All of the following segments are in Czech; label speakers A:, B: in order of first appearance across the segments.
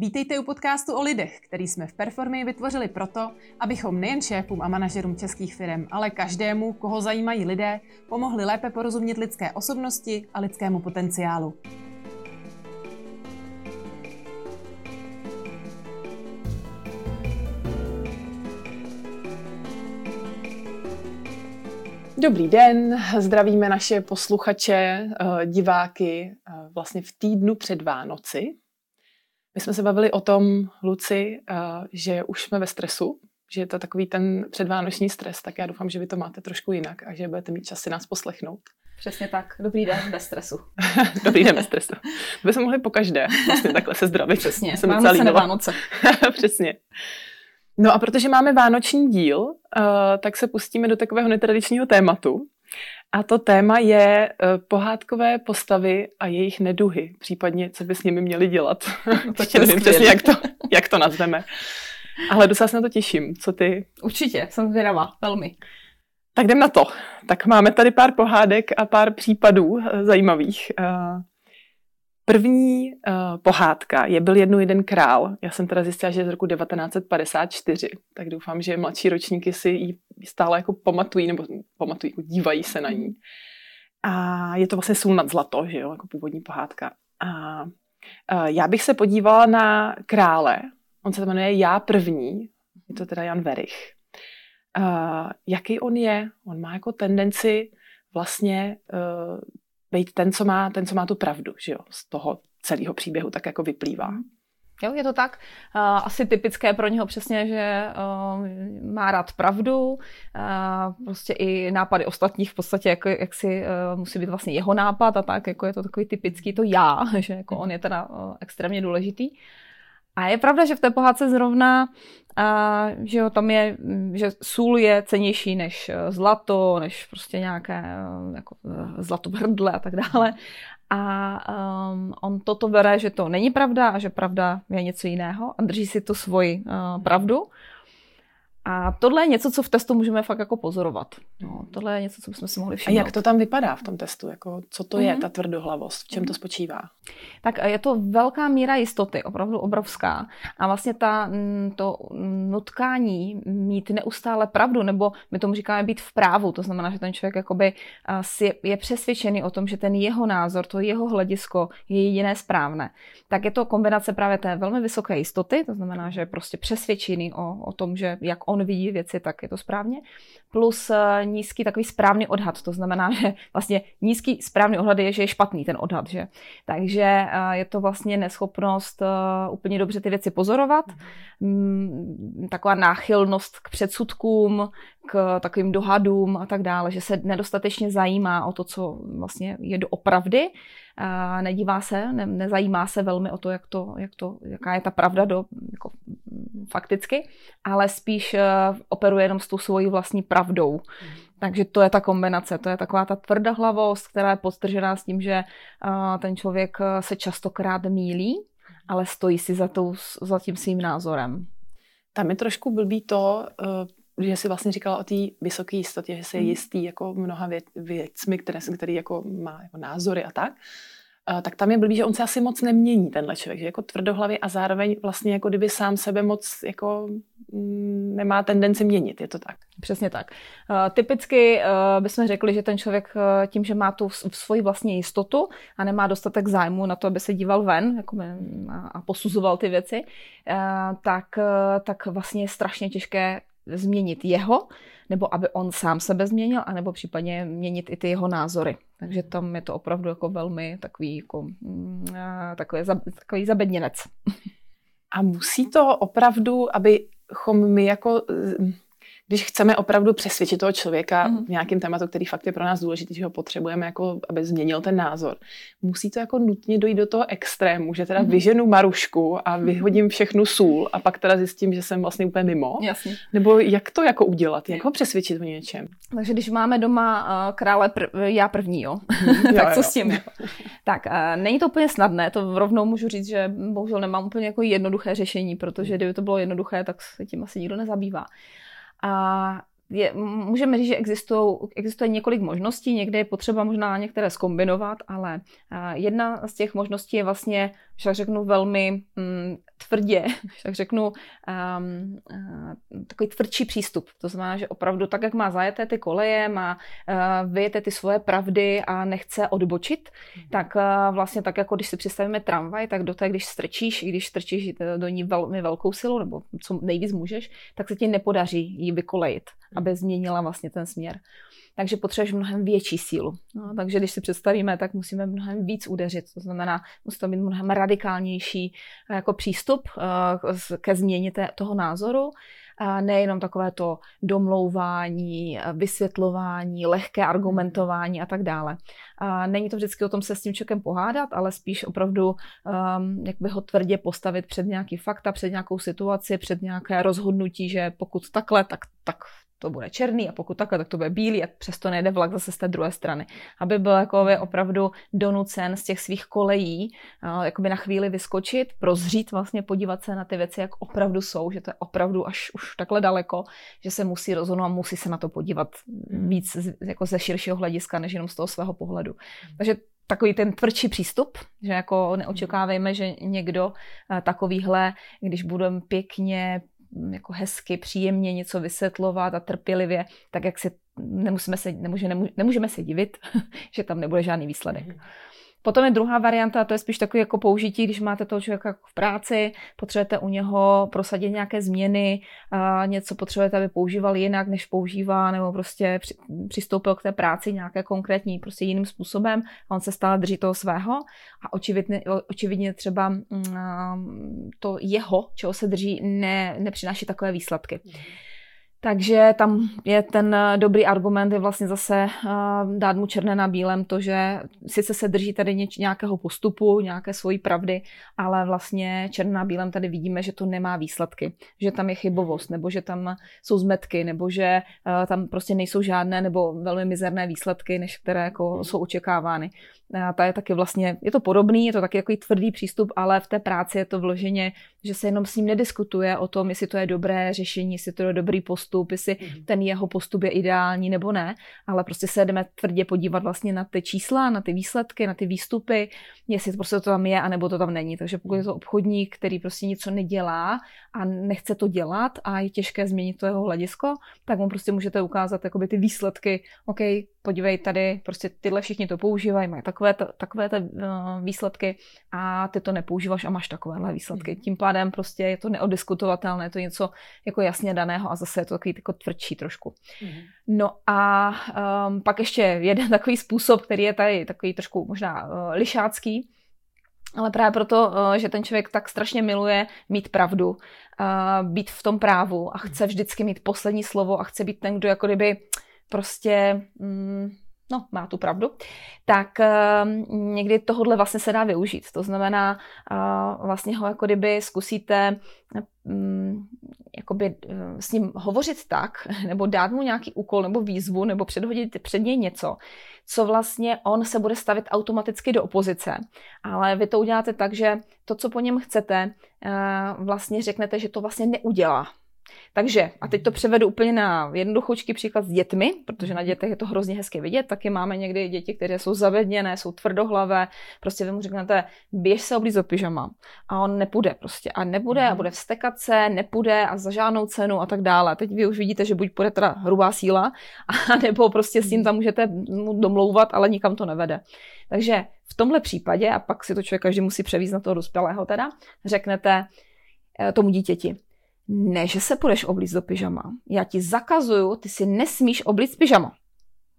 A: Vítejte u podcastu o lidech, který jsme v Performy vytvořili proto, abychom nejen šéfům a manažerům českých firm, ale každému, koho zajímají lidé, pomohli lépe porozumět lidské osobnosti a lidskému potenciálu. Dobrý den, zdravíme naše posluchače, eh, diváky eh, vlastně v týdnu před Vánoci. My jsme se bavili o tom, Luci, eh, že už jsme ve stresu, že je to takový ten předvánoční stres, tak já doufám, že vy to máte trošku jinak a že budete mít čas si nás poslechnout.
B: Přesně tak. Dobrý den bez stresu.
A: Dobrý den bez stresu. By se mohli po každé vlastně takhle se zdravit.
B: Přesně. Vánoce na Vánoce.
A: Přesně. No a protože máme vánoční díl, uh, tak se pustíme do takového netradičního tématu. A to téma je uh, pohádkové postavy a jejich neduhy, případně co by s nimi měli dělat. No, tak nevím přesně, jak to, jak to nazveme. Ale docela se na to těším. Co ty?
B: Určitě, jsem zvědavá, velmi.
A: Tak jdem na to. Tak máme tady pár pohádek a pár případů uh, zajímavých. První uh, pohádka je Byl jednou jeden král. Já jsem teda zjistila, že je z roku 1954, tak doufám, že mladší ročníky si ji stále jako pamatují, nebo pamatují, jako dívají se na ní. A je to vlastně Sůl nad zlato, že jo, jako původní pohádka. A uh, já bych se podívala na krále. On se jmenuje Já první, je to teda Jan Verich. Uh, jaký on je? On má jako tendenci vlastně být ten, co má, ten, co má tu pravdu, že jo, z toho celého příběhu tak jako vyplývá. Mhm.
B: Jo, je to tak. Uh, asi typické pro něho přesně, že uh, má rád pravdu, uh, prostě i nápady ostatních v podstatě jako, jak si musí být vlastně jeho nápad a tak, jako je to takový typický to já, že jako on je teda extrémně důležitý. A je pravda, že v té pohádce zrovna, a, že jo, tam je, že sůl je cenější než eh, zlato, než prostě nějaké eh, jako, eh, zlato v hrdle a tak dále. A um, on toto bere, že to není pravda a že pravda je něco jiného a drží si tu svoji uh, pravdu. A tohle je něco, co v testu můžeme fakt jako pozorovat. No, tohle je něco, co bychom si mohli všimnout.
A: A jak to tam vypadá v tom testu? Jako, co to mm-hmm. je, mhm. ta tvrdohlavost? V čem to spočívá?
B: Tak je to velká míra jistoty, opravdu obrovská. A vlastně ta, mm, to nutkání mít neustále pravdu, nebo my tomu říkáme být v právu, to znamená, že ten člověk jakoby je přesvědčený o tom, že ten jeho názor, to jeho hledisko je jediné správné. Tak je to kombinace právě té velmi vysoké jistoty, to znamená, že je prostě přesvědčený o, o tom, že jak on vidí věci, tak je to správně. Plus eh, nízký takový správný odhad, to znamená, že vlastně nízký správný odhad je, že je špatný ten odhad, že? Takže eh, je to vlastně neschopnost eh, úplně dobře ty věci pozorovat, mm, taková náchylnost k předsudkům, k takovým dohadům a tak dále, že se nedostatečně zajímá o to, co vlastně je doopravdy, nedívá se, ne, nezajímá se velmi o to, jak to, jak to, jaká je ta pravda do, jako, fakticky, ale spíš uh, operuje jenom s tou svojí vlastní pravdou. Mm. Takže to je ta kombinace, to je taková ta tvrdohlavost, která je podstržená s tím, že uh, ten člověk eh, se častokrát mílí, ale stojí si za, tou, za tím svým názorem.
A: Tam je trošku blbý to, uh, že jsi vlastně říkala o té vysoké jistotě, že se je mm. jistý jako mnoha věc, věcmi, které, které jako má jako názory a tak tak tam je blbý, že on se asi moc nemění, tenhle člověk, že jako tvrdohlavě a zároveň vlastně jako kdyby sám sebe moc jako mm, nemá tendenci měnit, je to tak?
B: Přesně tak. Uh, typicky uh, bychom řekli, že ten člověk uh, tím, že má tu svoji vlastní jistotu a nemá dostatek zájmu na to, aby se díval ven jako by, a, a posuzoval ty věci, uh, tak, uh, tak vlastně je strašně těžké změnit jeho, nebo aby on sám sebe změnil, anebo případně měnit i ty jeho názory. Takže tam je to opravdu jako velmi takový, jako, mm, takový, takový zabedněnec.
A: A musí to opravdu, abychom my jako když chceme opravdu přesvědčit toho člověka mm. v nějakém tématu, který fakt je pro nás důležitý, že ho potřebujeme, jako, aby změnil ten názor, musí to jako nutně dojít do toho extrému, že teda mm. vyženu Marušku a vyhodím všechnu sůl a pak teda zjistím, že jsem vlastně úplně mimo.
B: Jasně.
A: Nebo jak to jako udělat, jak ho přesvědčit o něčem?
B: Takže když máme doma uh, krále pr- já první, jo, mm, tak jo, co jo. s tím? tak uh, není to úplně snadné, to rovnou můžu říct, že bohužel nemám úplně jako jednoduché řešení, protože kdyby to bylo jednoduché, tak se tím asi nikdo nezabývá. A je, můžeme říct, že existuje několik možností, někde je potřeba možná některé skombinovat, ale jedna z těch možností je vlastně, že řeknu, velmi mm, tvrdě, tak řeknu, um, takový tvrdší přístup. To znamená, že opravdu tak, jak má zajeté ty koleje, má uh, vyjeté ty svoje pravdy a nechce odbočit, mm. tak uh, vlastně tak, jako když si představíme tramvaj, tak do té, když strčíš, i když strčíš do ní velmi velkou silu, nebo co nejvíc můžeš, tak se ti nepodaří ji vykolejit, mm. aby změnila vlastně ten směr takže potřebuješ mnohem větší sílu. No, takže když si představíme, tak musíme mnohem víc udeřit. To znamená, musí to být mnohem radikálnější eh, jako přístup uh, ke změně té, toho názoru. A nejenom takové to domlouvání, vysvětlování, lehké argumentování a tak dále. A není to vždycky o tom se s tím člověkem pohádat, ale spíš opravdu um, jak by ho tvrdě postavit před nějaký fakta, před nějakou situaci, před nějaké rozhodnutí, že pokud takhle, tak, tak to bude černý a pokud takhle, tak to bude bílý a přesto nejde vlak zase z té druhé strany. Aby byl jako opravdu donucen z těch svých kolejí jakoby na chvíli vyskočit, prozřít vlastně, podívat se na ty věci, jak opravdu jsou, že to je opravdu až už takhle daleko, že se musí rozhodnout a musí se na to podívat víc jako ze širšího hlediska, než jenom z toho svého pohledu. Takže takový ten tvrdší přístup, že jako neočekávejme, že někdo takovýhle, když budeme pěkně jako hezky, příjemně něco vysvětlovat a trpělivě, tak jak se nemusíme se, nemůže, nemůžeme se divit, že tam nebude žádný výsledek. Mm-hmm. Potom je druhá varianta, to je spíš takový jako použití, když máte toho člověka v práci, potřebujete u něho prosadit nějaké změny, a něco potřebujete, aby používal jinak, než používá, nebo prostě při, přistoupil k té práci nějaké konkrétní, prostě jiným způsobem a on se stále drží toho svého a očividně, očividně třeba mm, to jeho, čeho se drží, ne, nepřináší takové výsledky. Mm. Takže tam je ten eh, dobrý argument je vlastně zase uh, dát mu černé na bílém to, že sice se drží tady něč, nějakého postupu, nějaké svojí pravdy, ale vlastně černé na bílém tady vidíme, že to nemá výsledky, že tam je chybovost, nebo že tam jsou zmetky, nebo že uh, tam prostě nejsou žádné nebo velmi mizerné výsledky, než které jako jsou očekávány. A ta je taky vlastně, je to podobný, je to taky takový tvrdý přístup, ale v té práci je to vloženě, že se jenom s ním nediskutuje o tom, jestli to je dobré řešení, jestli to je dobrý postup, jestli mm-hmm. ten jeho postup je ideální nebo ne, ale prostě se jdeme tvrdě podívat vlastně na ty čísla, na ty výsledky, na ty výstupy, jestli to prostě to tam je, anebo to tam není. Takže pokud je to obchodník, který prostě něco nedělá a nechce to dělat a je těžké změnit to jeho hledisko, tak mu prostě můžete ukázat jakoby ty výsledky, OK, podívej tady, prostě tyhle všichni to používají, mají takové, takové ty uh, výsledky a ty to nepoužíváš a máš takovéhle výsledky. Mm. Tím pádem prostě je to neodiskutovatelné, je to něco jako jasně daného a zase je to takový jako tvrdší trošku. Mm. No a um, pak ještě jeden takový způsob, který je tady takový trošku možná uh, lišácký, ale právě proto, že ten člověk tak strašně miluje mít pravdu, být v tom právu a chce vždycky mít poslední slovo a chce být ten, kdo jako kdyby prostě, mm, no, má tu pravdu, tak uh, někdy tohle vlastně se dá využít. To znamená, uh, vlastně ho jako kdyby zkusíte um, jakoby uh, s ním hovořit tak, nebo dát mu nějaký úkol nebo výzvu, nebo předhodit před něj něco, co vlastně on se bude stavit automaticky do opozice. Ale vy to uděláte tak, že to, co po něm chcete, vlastně řeknete, že to vlastně neudělá. Takže, a teď to převedu úplně na jednoduchoučký příklad s dětmi, protože na dětech je to hrozně hezky vidět, taky máme někdy děti, které jsou zavedněné, jsou tvrdohlavé, prostě vy mu řeknete, běž se oblíz do pyžama a on nepůjde prostě a nebude a mhm. bude vstekat se, nepůjde a za žádnou cenu a tak dále. Teď vy už vidíte, že buď bude teda hrubá síla, a nebo prostě s tím tam můžete domlouvat, ale nikam to nevede. Takže v tomhle případě, a pak si to člověk každý musí převízt na toho dospělého teda, řeknete eh, tomu dítěti, ne, že se půjdeš oblíct do pyžama. Já ti zakazuju, ty si nesmíš oblíct pyžama.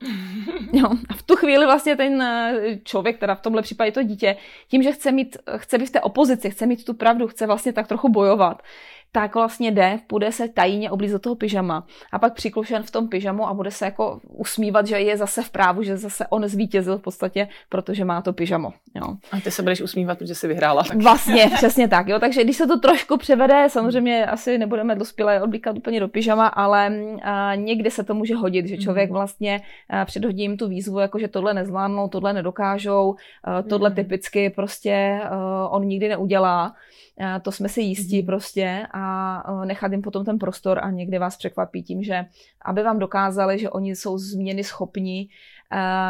B: Jo, a v tu chvíli vlastně ten eh, člověk, teda v tomhle případě to dítě, tím, že chce mít, chce být v té opozici, chce mít tu pravdu, chce vlastně tak trochu bojovat, tak vlastně jde, půjde se tajně oblízt do toho pyžama a pak přiklušen v tom pyžamu a bude se jako usmívat, že je zase v právu, že zase on zvítězil v podstatě, protože má to pyžamo. Jo.
A: A ty se budeš usmívat, protože jsi vyhrála.
B: Tak. Vlastně, přesně tak. Jo. Takže když se to trošku převede, samozřejmě asi nebudeme dospělé oblíkat úplně do pyžama, ale a, někdy se to může hodit, že člověk mhm. vlastně a, předhodí jim tu výzvu, jako že tohle nezvládnou, tohle nedokážou, a, tohle mhm. typicky prostě a, on nikdy neudělá. To jsme si jistí mm. prostě a nechat jim potom ten prostor a někdy vás překvapí tím, že aby vám dokázali, že oni jsou změny schopní,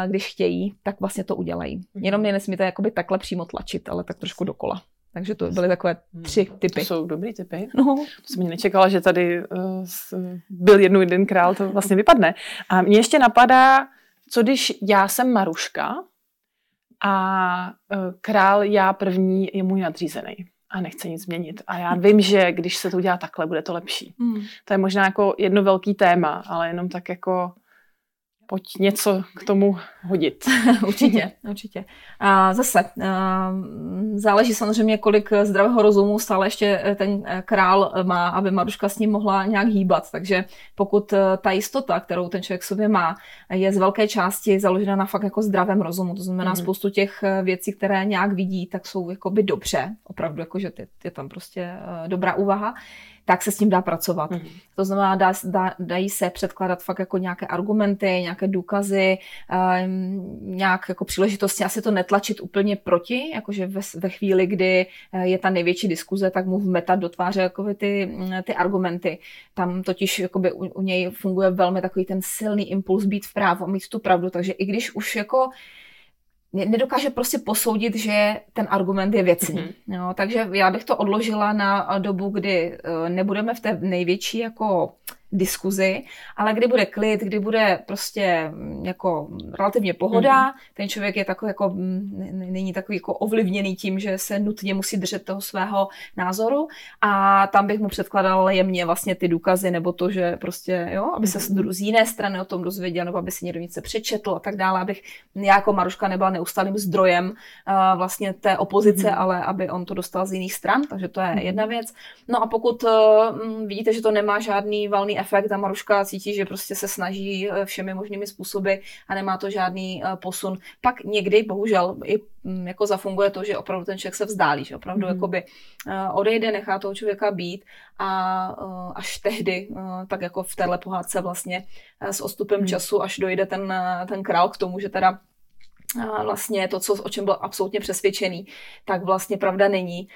B: když chtějí, tak vlastně to udělají. Mm. Jenom je nesmíte jakoby takhle přímo tlačit, ale tak trošku dokola. Takže to byly takové hmm. tři typy.
A: To jsou dobrý typy. No. To jsem nečekala, že tady uh, byl jednou jeden král, to vlastně vypadne. A mě ještě napadá, co když já jsem Maruška a uh, král já první je můj nadřízený a nechce nic změnit. A já vím, že když se to udělá takhle, bude to lepší. Hmm. To je možná jako jedno velký téma, ale jenom tak jako pojď něco k tomu hodit.
B: určitě, určitě. A zase, záleží samozřejmě, kolik zdravého rozumu stále ještě ten král má, aby Maruška s ním mohla nějak hýbat. Takže pokud ta jistota, kterou ten člověk sobě má, je z velké části založena na fakt jako zdravém rozumu, to znamená mm-hmm. spoustu těch věcí, které nějak vidí, tak jsou jakoby dobře, opravdu, jakože je tam prostě dobrá úvaha, tak se s tím dá pracovat. Mm. To znamená, dá, dá, dají se předkládat fakt jako nějaké argumenty, nějaké důkazy, um, nějak jako příležitosti, asi to netlačit úplně proti, jakože ve, ve chvíli, kdy eh, je ta největší diskuze, tak mu v meta dotváře jakoby ty, mm, ty argumenty. Tam totiž jakoby u, u něj funguje velmi takový ten silný impuls být v právu, mít tu pravdu, takže i když už jako nedokáže prostě posoudit, že ten argument je věcný. Mm-hmm. Jo, takže já bych to odložila na dobu, kdy eh, nebudeme v té největší jako diskuzi, ale kdy bude klid, kdy bude prostě mm, jako relativně pohoda, mm-hmm. ten člověk je takový jako, mm, není takový jako ovlivněný tím, že se nutně musí držet toho svého názoru a tam bych mu předkladal jemně vlastně ty důkazy nebo to, že prostě, jo, aby se mm-hmm. z jiné strany o tom dozvěděl nebo aby si někdo něco přečetl a tak dále, abych já jako Maruška nebyla neustálým zdrojem uh, vlastně té opozice, mm-hmm. ale aby on to dostal z jiných stran, takže to je mm-hmm. jedna věc. No a pokud uh, vidíte, že to nemá žádný valný efekt a Maruška cítí, že prostě se snaží eh, všemi možnými způsoby a nemá to žádný eh, posun. Pak někdy, bohužel, i mm, jako zafunguje to, že opravdu ten člověk se vzdálí, že opravdu mm. jakoby eh, odejde, nechá toho člověka být a až tehdy, tak jako v téhle pohádce vlastně s odstupem mm. času, až dojde ten, ten král k tomu, že teda vlastně to, co, o čem byl absolutně přesvědčený, tak vlastně pravda není,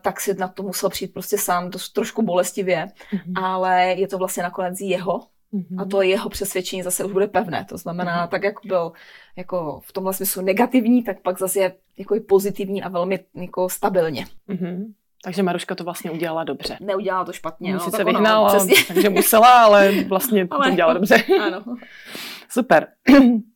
B: tak si na to musel přijít prostě sám, to trošku bolestivě, mm-hmm. ale je to vlastně nakonec jeho mm-hmm. a to jeho přesvědčení zase už bude pevné, to znamená, mm-hmm. tak jak byl jako v tomhle smyslu negativní, tak pak zase je jako pozitivní a velmi jako stabilně.
A: Mm-hmm. Takže Maruška to vlastně udělala dobře.
B: Neudělala to špatně.
A: No, sice vyhnala, takže musela, ale vlastně ale, to udělala dobře.
B: Ano.
A: Super.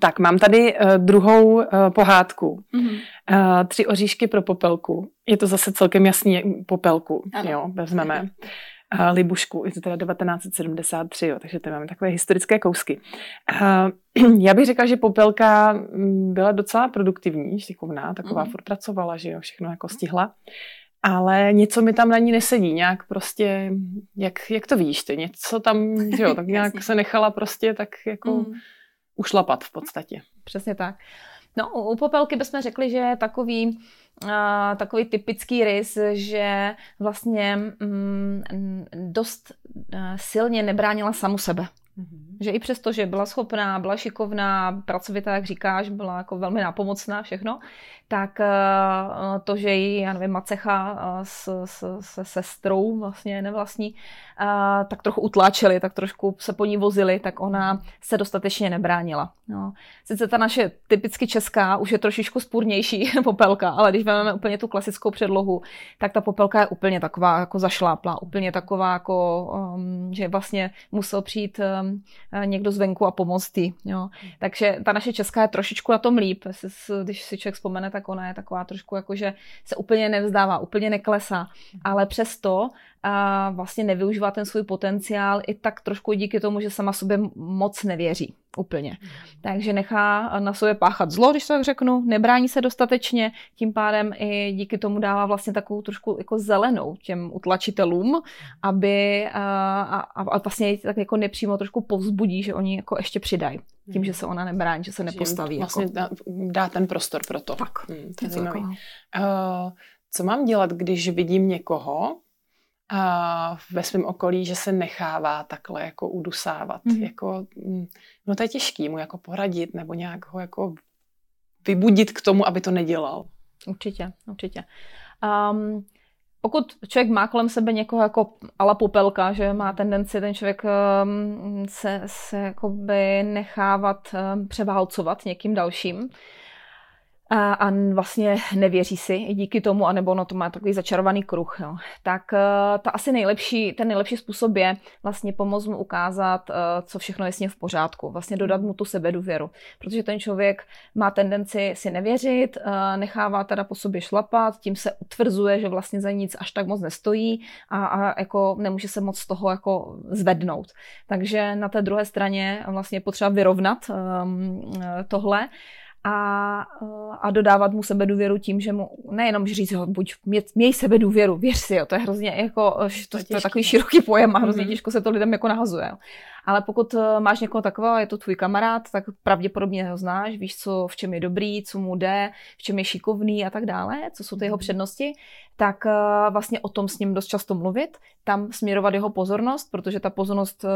A: Tak, mám tady uh, druhou uh, pohádku. Mm-hmm. Uh, tři oříšky pro popelku. Je to zase celkem jasný popelku, ano. jo, vezmeme. Uh, Libušku, je to teda 1973, jo, takže tady máme takové historické kousky. Uh, já bych řekla, že Popelka mm, byla docela produktivní, šikovná, taková mm. furt pracovala, že jo, všechno jako stihla. Ale něco mi tam na ní nesedí, nějak prostě, jak, jak to víš ty, něco tam, že jo, tak nějak se nechala prostě tak jako... Mm ušlapat v podstatě.
B: Přesně tak. No, u popelky bychom řekli, že je takový, uh, takový typický rys, že vlastně mm, dost uh, silně nebránila samu sebe. Mm-hmm. Že i přesto, že byla schopná, byla šikovná, pracovitá, jak říkáš, byla jako velmi nápomocná všechno, tak eh, to, že ji, já nevím, Macecha eh, s, s, se sestrou vlastně nevlastní, eh, tak trochu utláčeli, tak trošku se po ní vozili, tak ona se dostatečně nebránila. No. Sice ta naše typicky česká už je trošičku spůrnější popelka, ale když vezmeme úplně tu klasickou předlohu, tak ta popelka je úplně taková jako zašláplá, úplně taková jako, um, že vlastně musel přijít um, někdo zvenku a pomoct jí. Jo. Takže ta naše česká je trošičku na tom líp, když si člověk vzpomene, tak ona je taková trošku jako, že se úplně nevzdává, úplně neklesá, ale přesto a vlastně nevyužívá ten svůj potenciál i tak trošku díky tomu, že sama sobě moc nevěří úplně. Takže nechá na sobě páchat zlo, když tak řeknu, nebrání se dostatečně, tím pádem i díky tomu dává vlastně takovou trošku jako zelenou těm utlačitelům, aby a, a, a vlastně tak jako nepřímo trošku povzbudí, že oni jako ještě přidají tím, že se ona nebrání, že se nepostaví.
A: Vlastně
B: jako.
A: dá, dá ten prostor pro to.
B: Tak.
A: Hmm, to je. Uh, co mám dělat, když vidím někoho, a ve svém okolí, že se nechává takhle jako udusávat. Mm. Jako, mm, no to je těžký mu jako poradit nebo nějak ho jako vybudit k tomu, aby to nedělal.
B: Určitě, určitě. Um, pokud člověk má kolem sebe někoho jako ala popelka, že má tendenci ten člověk um, se, se jakoby nechávat um, převálcovat někým dalším, a, a vlastně nevěří si díky tomu, anebo no to má takový začarovaný kruh, jo. tak uh, ta asi nejlepší, ten nejlepší způsob je vlastně pomoct mu ukázat, uh, co všechno je s ním v pořádku, vlastně dodat mu tu sebedůvěru, protože ten člověk má tendenci si nevěřit, uh, nechává teda po sobě šlapat, tím se utvrzuje, že vlastně za nic až tak moc nestojí a, a jako nemůže se moc z toho jako zvednout. Takže na té druhé straně vlastně potřeba vyrovnat um, tohle a, a dodávat mu sebe důvěru tím, že mu nejenom říct, ho, buď mě, měj sebe důvěru, věř si, jo, to je hrozně jako, to, to, to je takový široký pojem a hrozně mm-hmm. těžko se to lidem jako nahazuje. Jo. Ale pokud eh, máš někoho takového, je to tvůj kamarád, tak pravděpodobně ho znáš, víš, co, v čem je dobrý, co mu jde, v čem je šikovný a tak dále, co jsou ty jeho mhm. přednosti, tak eh, vlastně o tom s ním dost často mluvit, tam směrovat jeho pozornost, protože ta pozornost eh,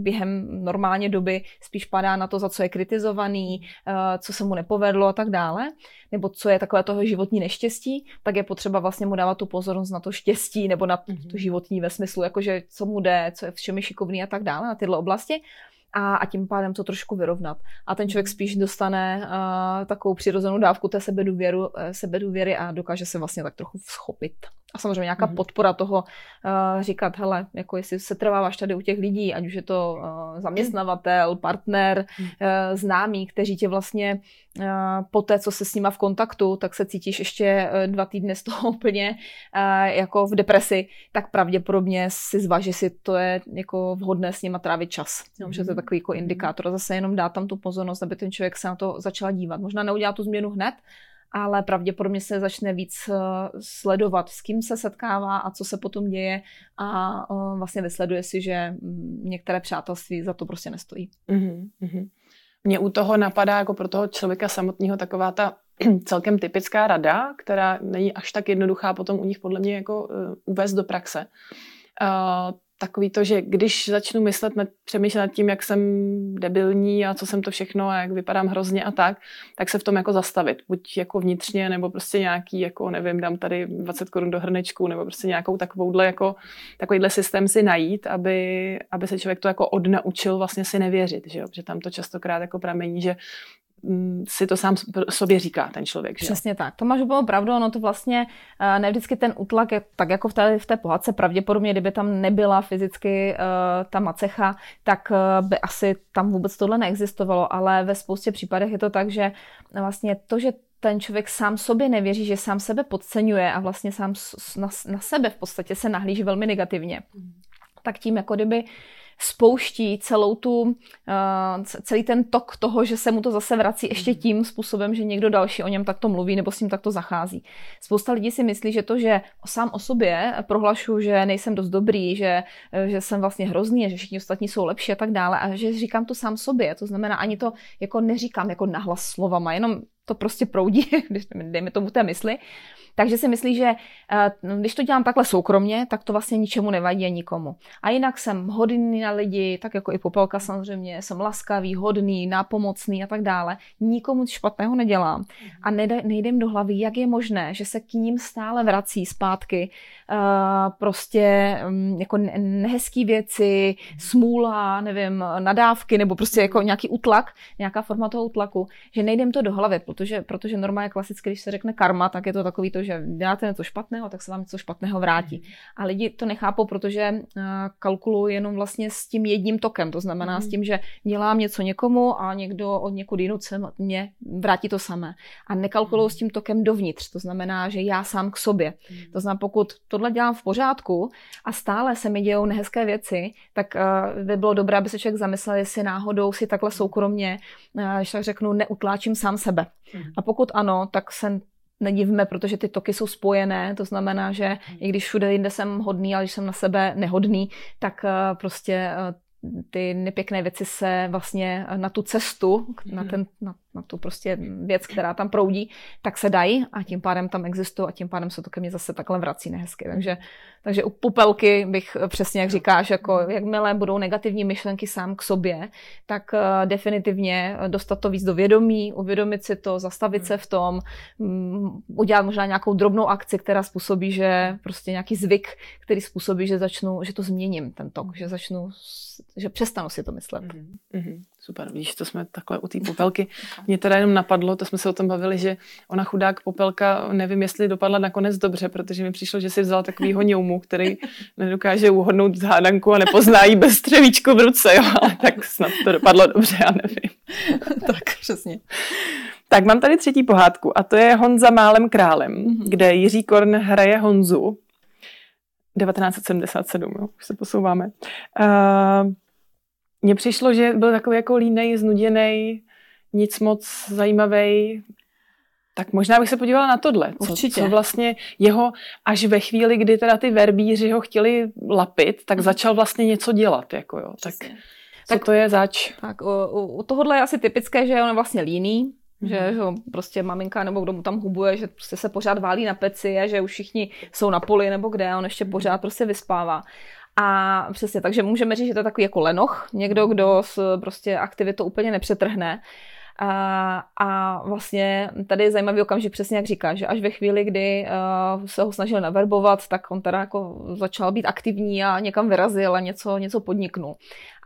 B: během normálně doby spíš padá na to, za co je kritizovaný, co se mu nepovedlo a tak dále, nebo co je takové toho životní neštěstí, tak je potřeba vlastně mu dávat tu pozornost na to štěstí nebo na to mhm. životní ve smyslu, jakože co mu jde, co je všemi šikovný a tak dále, na ty tyhle oblasti a, a tím pádem to trošku vyrovnat. A ten člověk spíš dostane uh, takovou přirozenou dávku té sebedůvěru, eh, sebedůvěry a dokáže se vlastně tak trochu schopit. A samozřejmě nějaká mm-hmm. podpora toho uh, říkat, hele, jako jestli se trváváš tady u těch lidí, ať už je to uh, zaměstnavatel, partner, mm. uh, známý, kteří tě vlastně uh, po té, co se s nima v kontaktu, tak se cítíš ještě dva týdny z toho úplně uh, jako v depresi, tak pravděpodobně si zvaž, jestli to je jako vhodné s nima trávit čas. Mm. Že to je takový jako indikátor. A zase jenom dá tam tu pozornost, aby ten člověk se na to začal dívat. Možná neudělá tu změnu hned, ale pravděpodobně se začne víc eh, sledovat, s kým se setkává a co se potom děje a eh, vlastně vysleduje si, že mm, některé přátelství za to prostě nestojí. Mm-hmm.
A: Mě u toho napadá jako pro toho člověka samotného taková ta celkem typická rada, která není až tak jednoduchá potom u nich podle mě jako uh, uvést do praxe. Uh, takový to, že když začnu myslet, nad, přemýšlet nad tím, jak jsem debilní a co jsem to všechno a jak vypadám hrozně a tak, tak se v tom jako zastavit. Buď jako vnitřně, nebo prostě nějaký, jako nevím, dám tady 20 korun do hrnečku, nebo prostě nějakou takovouhle, jako, takovýhle systém si najít, aby, aby se člověk to jako odnaučil vlastně si nevěřit, že jo? Protože tam to častokrát jako pramení, že si to sám sobě říká ten člověk. Že?
B: Přesně tak. To máš úplně pravdu, ono to vlastně eh, ne vždycky ten útlak je tak jako v té, v té pohádce, pravděpodobně, kdyby tam nebyla fyzicky uh, ta macecha, tak uh, by asi tam vůbec tohle neexistovalo, ale ve spoustě případech je to tak, že vlastně to, že ten člověk sám sobě nevěří, že sám sebe podceňuje a vlastně sám na, na sebe v podstatě se nahlíží velmi negativně. Mm. Tak tím jako kdyby uh, spouští celou tu, uh, celý ten tok toho, že se mu to zase vrací ještě mhm. tím způsobem, že někdo další o něm takto mluví nebo s ním takto zachází. Spousta lidí si myslí, že to, že sám o sobě prohlašu, že nejsem dost dobrý, že, že jsem vlastně hrozný, že všichni ostatní jsou lepší a tak dále a že říkám to sám sobě. To znamená, ani to jako neříkám jako nahlas slovama, jenom to prostě proudí, když dejme tomu té mysli. Takže si myslí, že eh, když to dělám takhle soukromně, tak to vlastně ničemu nevadí a nikomu. A jinak jsem hodný na lidi, tak jako i Popelka samozřejmě, jsem laskavý, hodný, nápomocný a tak dále. Nikomu špatného nedělám. A nejde jim do hlavy, jak je možné, že se k ním stále vrací zpátky uh, prostě um, jako nehezký věci, smůla, nevím, nadávky nebo prostě jako nějaký utlak, nějaká forma toho utlaku, že nejde jim to do hlavy, protože, protože normálně klasicky, když se řekne karma, tak je to takový to, že děláte něco špatného, tak se vám něco špatného vrátí. Mhm. A lidi to nechápou, protože uh, kalkulují jenom vlastně s tím jedním tokem, to znamená mm. s tím, že dělám něco někomu a někdo od někud jinut se mě vrátí to samé. A nekalkulují s tím tokem dovnitř, to znamená, že já sám k sobě. Mm. To znamená, pokud tohle dělám v pořádku a stále se mi dějou nehezké věci, tak uh, by bylo dobré, aby se člověk zamyslel, jestli náhodou si takhle soukromně, uh, když tak řeknu, neutláčím sám sebe. A pokud ano, tak se nedivme, protože ty toky jsou spojené, to znamená, že i když všude jinde jsem hodný, ale když jsem na sebe nehodný, tak uh, prostě ty nepěkné věci se vlastně na tu cestu, na, ten, na, na tu prostě věc, která tam proudí, tak se dají a tím pádem tam existují a tím pádem se to ke mně zase takhle vrací nehezky. Takže, takže u popelky bych přesně, jak říkáš, jako jakmile budou negativní myšlenky sám k sobě, tak uh, definitivně dostat to víc do vědomí, uvědomit si to, zastavit se v tom, um, udělat možná nějakou drobnou akci, která způsobí, že prostě nějaký zvyk, který způsobí, že začnu, že to změním ten tok, že začnu že přestanu si to myslet.
A: Mm-hmm. Super, víš, to jsme takhle u té popelky. Mě teda jenom napadlo, to jsme se o tom bavili, že ona chudák popelka, nevím, jestli dopadla nakonec dobře, protože mi přišlo, že si vzala takovýho ňoumu, který nedokáže uhodnout hádanku a nepozná jí bez střevíčku v ruce, jo, ale tak snad to dopadlo dobře, já nevím.
B: tak, přesně.
A: Tak mám tady třetí pohádku a to je Honza málem králem, mm-hmm. kde Jiří Korn hraje Honzu. 1977, jo, už se posouváme. Uh, mně přišlo, že byl takový jako línej, znuděný, nic moc zajímavý. Tak možná bych se podívala na tohle. Co, Určitě. Co vlastně jeho, až ve chvíli, kdy teda ty verbíři ho chtěli lapit, tak mhm. začal vlastně něco dělat. Jako jo. Tak, co tak to je zač?
B: Tak u, u tohohle je asi typické, že on je vlastně líný. Že, že prostě maminka nebo kdo mu tam hubuje, že prostě se pořád válí na peci a že už všichni jsou na poli nebo kde a on ještě pořád prostě vyspává. A přesně, takže můžeme říct, že to je takový jako lenoch, někdo, kdo s prostě aktivitou úplně nepřetrhne. A, a vlastně tady je zajímavý okamžik, přesně jak říká, že až ve chvíli, kdy uh, se ho snažil naverbovat, tak on teda jako začal být aktivní a někam vyrazil a něco, něco podniknul.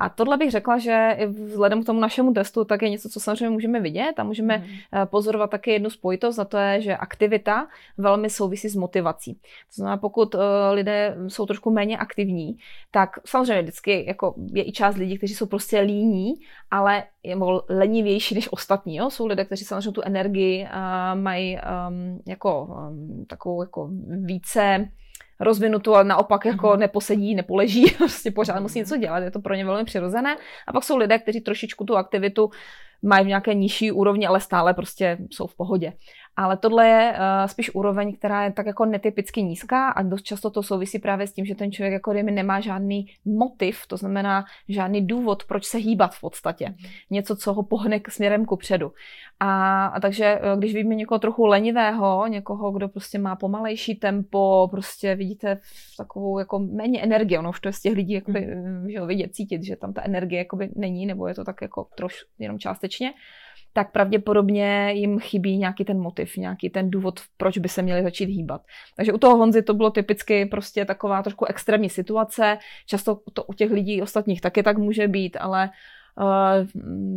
B: A tohle bych řekla, že vzhledem k tomu našemu testu, tak je něco, co samozřejmě můžeme vidět a můžeme mm. pozorovat také jednu spojitost, a to je, že aktivita velmi souvisí s motivací. To znamená, pokud uh, lidé jsou trošku méně aktivní, tak samozřejmě vždycky jako je i část lidí, kteří jsou prostě líní, ale je lenivější než ostatní. Jo? Jsou lidé, kteří samozřejmě tu energii mají um, jako um, takovou jako více rozvinutou, ale naopak jako mm. neposedí, nepoleží, prostě pořád musí něco dělat, je to pro ně velmi přirozené. A pak jsou lidé, kteří trošičku tu aktivitu mají v nějaké nižší úrovni, ale stále prostě jsou v pohodě. Ale tohle je uh, spíš úroveň, která je tak jako netypicky nízká a dost často to souvisí právě s tím, že ten člověk jako kdyby nemá žádný motiv, to znamená žádný důvod, proč se hýbat v podstatě. Něco, co ho pohne k směrem ku předu. A, a takže eh, když vidíme někoho trochu lenivého, někoho, kdo prostě má pomalejší tempo, prostě vidíte takovou jako méně energie, ono už to je z těch lidí jakoby, mm. že vidět, cítit, že tam ta energie jakoby není, nebo je to tak jako troš jenom částečně, tak pravděpodobně jim chybí nějaký ten motiv, nějaký ten důvod, proč by se měli začít hýbat. Takže u toho Honzy to bylo typicky prostě taková trošku extrémní situace. Často to u těch lidí ostatních taky tak může být, ale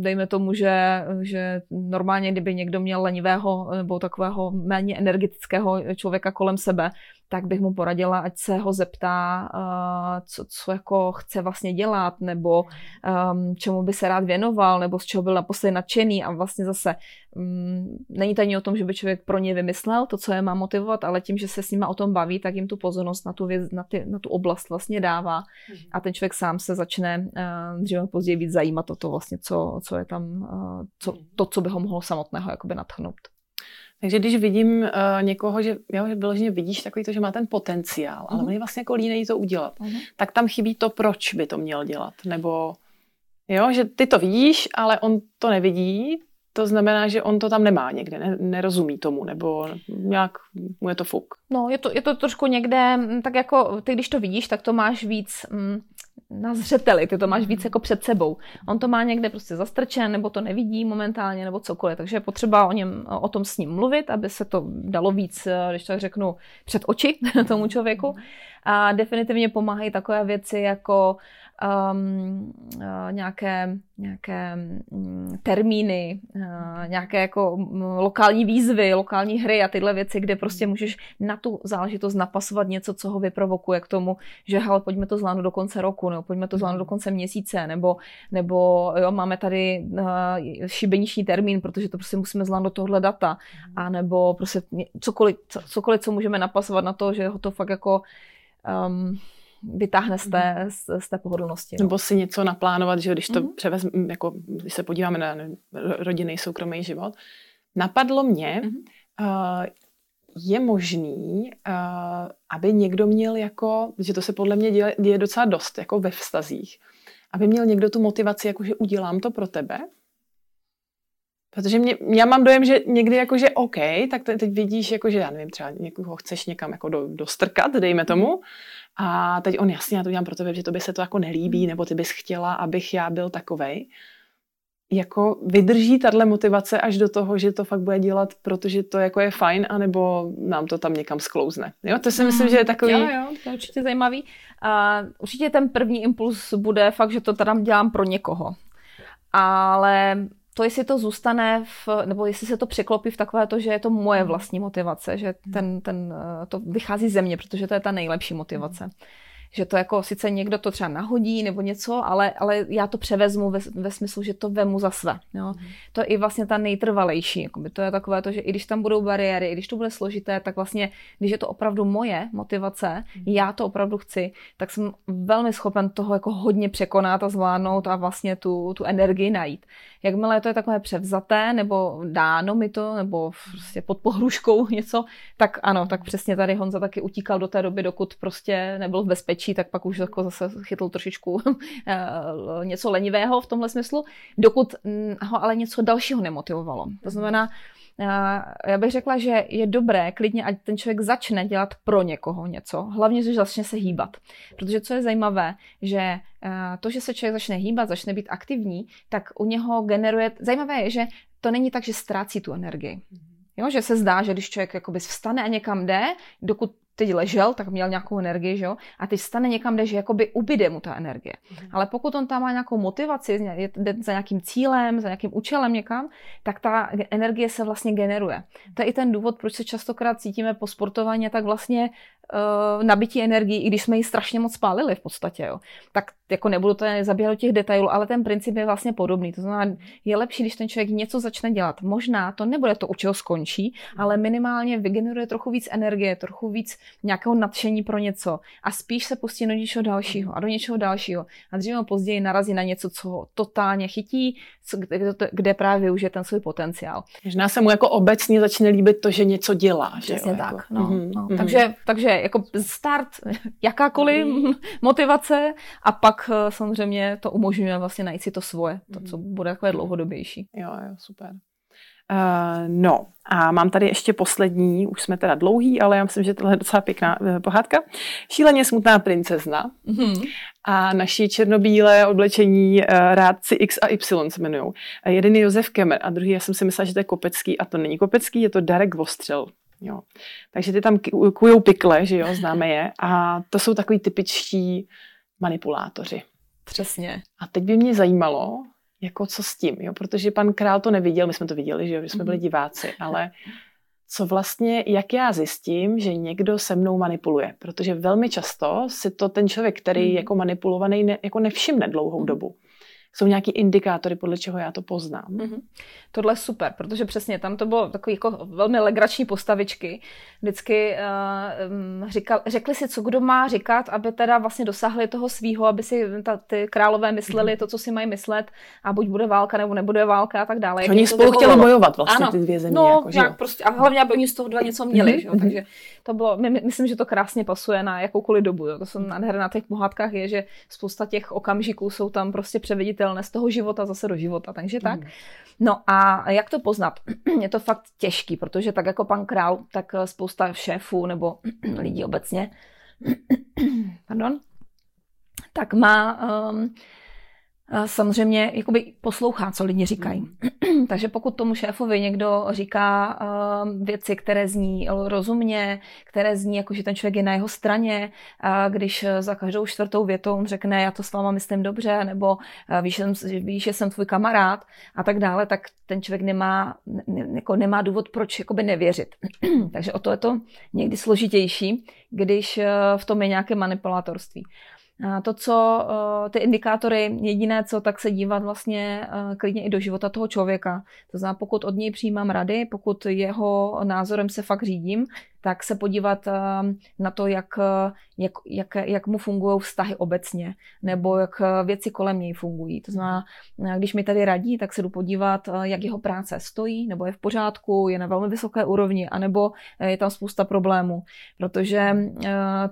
B: dejme tomu, že, že normálně, kdyby někdo měl lenivého nebo takového méně energetického člověka kolem sebe, tak bych mu poradila, ať se ho zeptá, co, co jako chce vlastně dělat, nebo um, čemu by se rád věnoval, nebo z čeho byl naposledy nadšený. A vlastně zase um, není to ani o tom, že by člověk pro ně vymyslel to, co je má motivovat, ale tím, že se s nima o tom baví, tak jim tu pozornost na tu, věc, na, ty, na tu oblast vlastně dává. A ten člověk sám se začne uh, dříve později víc zajímat o to vlastně, co, co je tam, uh, co, to, co by ho mohlo samotného jakoby natchnout.
A: Takže když vidím uh, někoho, že, jo, že vyloženě vidíš takový to, že má ten potenciál, mm. ale on je vlastně jako línej to udělat, mm. tak tam chybí to, proč by to měl dělat. Nebo jo, že ty to vidíš, ale on to nevidí, to znamená, že on to tam nemá někde, ne, nerozumí tomu, nebo nějak mu je to fuk.
B: No, je to, je to trošku někde, mm, tak jako ty, když to vidíš, tak to máš víc, mm, na zřeteli, ty to máš víc jako před sebou. On to má někde prostě zastrčen, nebo to nevidí momentálně, nebo cokoliv. Takže je potřeba o, něm, o tom s ním mluvit, aby se to dalo víc, když tak řeknu, před oči tomu člověku. A definitivně pomáhají takové věci jako um, uh, nějaké, nějaké um, termíny, uh, nějaké jako um, lokální výzvy, lokální hry a tyhle věci, kde prostě můžeš na tu záležitost napasovat něco, co ho vyprovokuje k tomu, že hele, pojďme to zvládnout do konce roku, nebo pojďme to zvládnout do konce měsíce, nebo, nebo jo, máme tady uh, šibeniční termín, protože to prostě musíme zvládnout tohle data, a nebo prostě cokoliv, cokoliv, co můžeme napasovat na to, že ho to fakt jako um, vytáhne z té, mhm. z, z té pohodlnosti.
A: No. Nebo si něco naplánovat, že když to mm-hmm. převez, jako když se podíváme na rodinný soukromý život, napadlo mě, mm-hmm. uh, je možný, uh, aby někdo měl jako, že to se podle mě děje, děje docela dost, jako ve vztazích, aby měl někdo tu motivaci, jako že udělám to pro tebe, Protože mě, já mám dojem, že někdy jako, že OK, tak teď vidíš, jako, že já nevím, třeba někoho chceš někam jako do, dostrkat, dejme tomu, a teď on jasně, já to dělám pro tebe, že tobě se to jako nelíbí, nebo ty bys chtěla, abych já byl takovej. jako vydrží tahle motivace až do toho, že to fakt bude dělat, protože to jako je fajn, anebo nám to tam někam sklouzne. Jo, to si myslím, že je takový...
B: Jo, jo, to je určitě zajímavý. A určitě ten první impuls bude fakt, že to tam dělám pro někoho. Ale to, jestli to zůstane, v, nebo jestli se to překlopí v takové to, že je to moje vlastní motivace, že ten, ten, eh, to vychází ze mě, protože to je ta nejlepší motivace že to jako sice někdo to třeba nahodí nebo něco, ale, ale já to převezmu ve, ve smyslu, že to vemu za své. Jo. Mm. To je i vlastně ta nejtrvalejší. Jakoby to je takové to, že i když tam budou bariéry, i když to bude složité, tak vlastně, když je to opravdu moje motivace, mm. já to opravdu chci, tak jsem velmi schopen toho jako hodně překonat a zvládnout a vlastně tu, tu energii najít. Jakmile to je takové převzaté, nebo dáno mi to, nebo prostě pod pohruškou něco, tak ano, tak přesně tady Honza taky utíkal do té doby, dokud prostě nebyl v bezpečí, tak pak už jako zase chytl trošičku eh, něco lenivého v tomhle smyslu, dokud hm, ho ale něco dalšího nemotivovalo. To znamená, já bych řekla, že je dobré klidně, ať ten člověk začne dělat pro někoho něco, hlavně, že začne se hýbat. Protože co je zajímavé, že to, že se člověk začne hýbat, začne být aktivní, tak u něho generuje, zajímavé je, že to není tak, že ztrácí tu energii. Jo, že se zdá, že když člověk jakoby vstane a někam jde, dokud teď ležel, tak měl nějakou energii, že jo? A teď stane někam, kde že jakoby ubyde mu ta energie. Mm. Ale pokud on tam má nějakou motivaci, jde za nějakým cílem, za nějakým účelem někam, tak ta energie se vlastně generuje. To je i ten důvod, proč se častokrát cítíme po sportování, tak vlastně uh, nabití energii, i když jsme ji strašně moc spálili v podstatě. Jo. Tak jako nebudu to zabíhat do těch detailů, ale ten princip je vlastně podobný. To znamená, je lepší, když ten člověk něco začne dělat. Možná to nebude to, u čeho skončí, ale minimálně vygeneruje trochu víc energie, trochu víc nějakého nadšení pro něco a spíš se pustí do něčeho dalšího a do něčeho dalšího. A dříve nebo později narazí na něco, co ho totálně chytí, co, kde, kde právě využije ten svůj potenciál.
A: Možná se mu jako obecně začne líbit to, že něco dělá. Že
B: Přesně jo, tak. Jako. No, mm-hmm. no. Takže, takže jako start, jakákoliv motivace a pak eh, samozřejmě to umožňuje vlastně najít si to svoje, to, co mhm. bude takové dlouhodobější.
A: Jo, jo, super. Uh, no a mám tady ještě poslední, už jsme teda dlouhý, ale já myslím, že tohle je docela pěkná uh, pohádka. Šíleně smutná princezna mm-hmm. a naši černobílé oblečení uh, rádci X a Y se jmenují. jeden je Josef Kemer a druhý, já jsem si myslela, že to je Kopecký a to není Kopecký, je to Darek Vostřel. Jo. Takže ty tam kujou pikle, že jo, známe je. A to jsou takový typičtí manipulátoři.
B: Přesně.
A: A teď by mě zajímalo, jako co s tím, jo? protože pan král to neviděl, my jsme to viděli, že, jo? že jsme byli mhm. diváci, ale co vlastně, jak já zjistím, že někdo se mnou manipuluje, protože velmi často si to ten člověk, který mm. jako manipulovaný, ne, jako nevšimne dlouhou mm. dobu jsou nějaký indikátory, podle čeho já to poznám. Mm-hmm.
B: Tohle je super, protože přesně tam to bylo takové jako velmi legrační postavičky. Vždycky uh, říkal, řekli si, co kdo má říkat, aby teda vlastně dosáhli toho svýho, aby si ta, ty králové mysleli mm-hmm. to, co si mají myslet a buď bude válka nebo nebude válka a tak dále.
A: Oni spolu chtěli bojovat vlastně ano. ty dvě země.
B: No, jako, nějak prostě, a hlavně, aby oni z toho dva něco měli. Mm-hmm. Že? Takže to bylo, my, myslím, že to krásně pasuje na jakoukoliv dobu. Jo. To jsou nádherné na těch pohádkách je, že spousta těch okamžiků jsou tam prostě převeditelné z toho života zase do života. Takže tak. Mm. No a jak to poznat? Je to fakt těžký, protože tak jako pan král, tak spousta šéfů nebo lidí obecně, pardon, tak má um, samozřejmě jakoby poslouchá, co lidi říkají. Mm. Takže pokud tomu šéfovi někdo říká uh, věci, které zní rozumně, které zní jako, že ten člověk je na jeho straně, uh, když za každou čtvrtou větou on řekne, já to s váma myslím dobře, nebo uh, víš, víš, že jsem tvůj kamarád a tak dále, tak ten člověk nemá, ne, jako nemá důvod, proč jakoby nevěřit. Takže o to je to někdy složitější, když uh, v tom je nějaké To, co ty indikátory, jediné co, tak se dívat vlastně klidně i do života toho člověka. To znamená, pokud od něj přijímám rady, pokud jeho názorem se fakt řídím, tak se podívat na to, jak, jak, jak, jak mu fungují vztahy obecně, nebo jak věci kolem něj fungují. To znamená, když mi tady radí, tak se jdu podívat, jak jeho práce stojí, nebo je v pořádku, je na velmi vysoké úrovni, anebo je tam spousta problémů, protože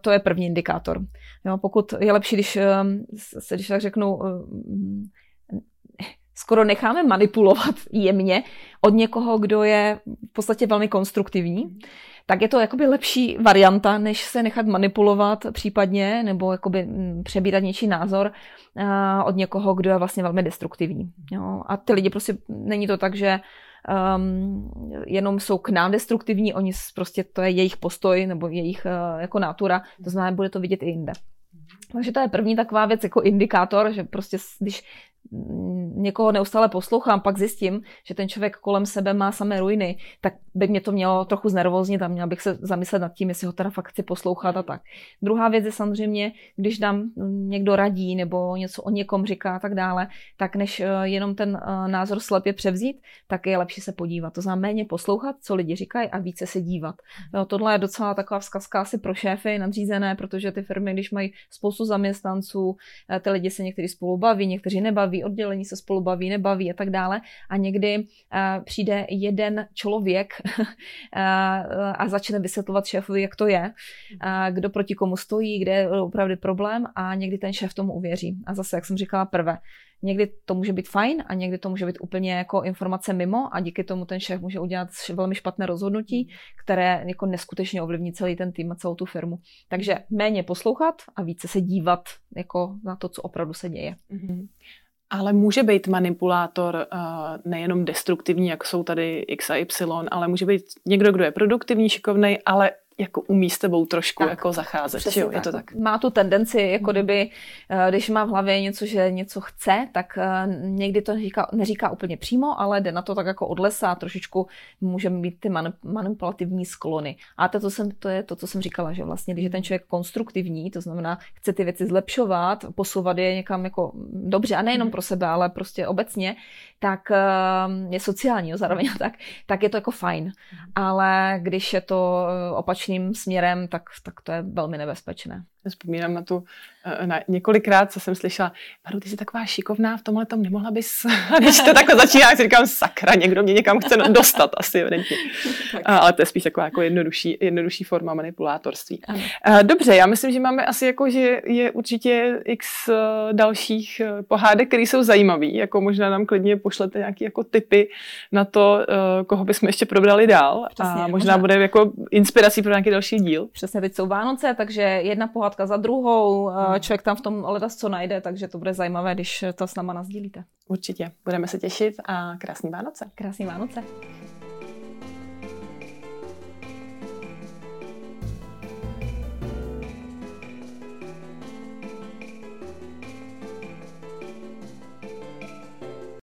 B: to je první indikátor. Jo, pokud je lepší, když se, když tak řeknu, skoro necháme manipulovat jemně od někoho, kdo je v podstatě velmi konstruktivní, tak je to jakoby lepší varianta, než se nechat manipulovat případně, nebo jakoby mm, přebírat něčí názor od někoho, kdo je vlastně velmi destruktivní. Jo? A ty lidi prostě, není to tak, že um, jenom jsou k nám destruktivní, oni prostě, to je jejich postoj nebo jejich uh, jako natura, to znamená, bude to vidět i jinde. Takže to je první taková věc jako indikátor, že prostě když někoho neustále poslouchám, pak zjistím, že ten člověk kolem sebe má samé ruiny, tak by mě to mělo trochu znervoznit a měla bych se zamyslet nad tím, jestli ho teda fakt chci poslouchat a tak. Druhá věc je samozřejmě, když nám někdo radí nebo něco o někom říká a tak dále, tak než eh, jenom ten eh, názor slepě převzít, tak je lepší se podívat. To znamená méně poslouchat, co lidi říkají a více se dívat. Jo, tohle je docela taková vzkazka asi pro šéfy nadřízené, protože ty firmy, když mají spoustu zaměstnanců, eh, ty lidi se někteří spolu baví, někteří nebaví, oddělení se spolu baví, nebaví a tak dále. A někdy uh, přijde jeden člověk uh, a začne vysvětlovat šéfovi, jak to je, uh, kdo proti komu stojí, kde je opravdu problém a někdy ten šéf tomu uvěří. A zase, jak jsem říkala prvé, Někdy to může být fajn a někdy to může být úplně jako informace mimo a díky tomu ten šéf může udělat velmi špatné rozhodnutí, které jako neskutečně ovlivní celý ten tým a celou tu firmu. Takže méně poslouchat a více se dívat jako na to, co opravdu se děje. Mm-hmm.
A: Ale může být manipulátor uh, nejenom destruktivní, jak jsou tady X a Y, ale může být někdo, kdo je produktivní, šikovný, ale jako umí s tebou trošku tak, jako zacházet. Jo, tak. Je to tak.
B: Má tu tendenci, jako kdyby, eh, když má v hlavě něco, že něco chce, tak eh, někdy to neříká, neříká úplně přímo, ale jde na to tak jako od lesa a trošičku může mít ty manipulativní sklony. A to, to, jsem, to je to, co jsem říkala, že vlastně, když je ten člověk konstruktivní, to znamená, chce ty věci zlepšovat, posouvat je někam jako dobře, a nejenom mhm. pro sebe, ale prostě obecně, tak eh, je sociální, zároveň tak, tak je to jako fajn. Mhm. Ale když je to opačně opačným směrem, tak, tak to je velmi nebezpečné.
A: Vzpomínám na tu, eh, na několikrát, co jsem slyšela, Maru, ty jsi taková šikovná v tomhle tom, nemohla bys, když to takhle začíná, si říkám, sakra, někdo mě někam chce dostat, asi evidentně. Ale to je spíš taková jako jednodušší, jednodušší forma manipulátorství. Ano. Eh, dobře, já myslím, že máme asi jako, že je určitě x eh, dalších pohádek, které jsou zajímavé, jako možná nám klidně pošlete nějaké jako typy na to, koho bychom ještě probrali dál Přesně, a možná, možná bude jako inspirací pro nějaký další díl.
B: Přesně, teď jsou Vánoce, takže jedna pohádka pohádka za druhou, hmm. člověk tam v tom ledas co najde, takže to bude zajímavé, když to s náma nazdílíte.
A: Určitě, budeme se těšit a krásný Vánoce.
B: Krásný Vánoce.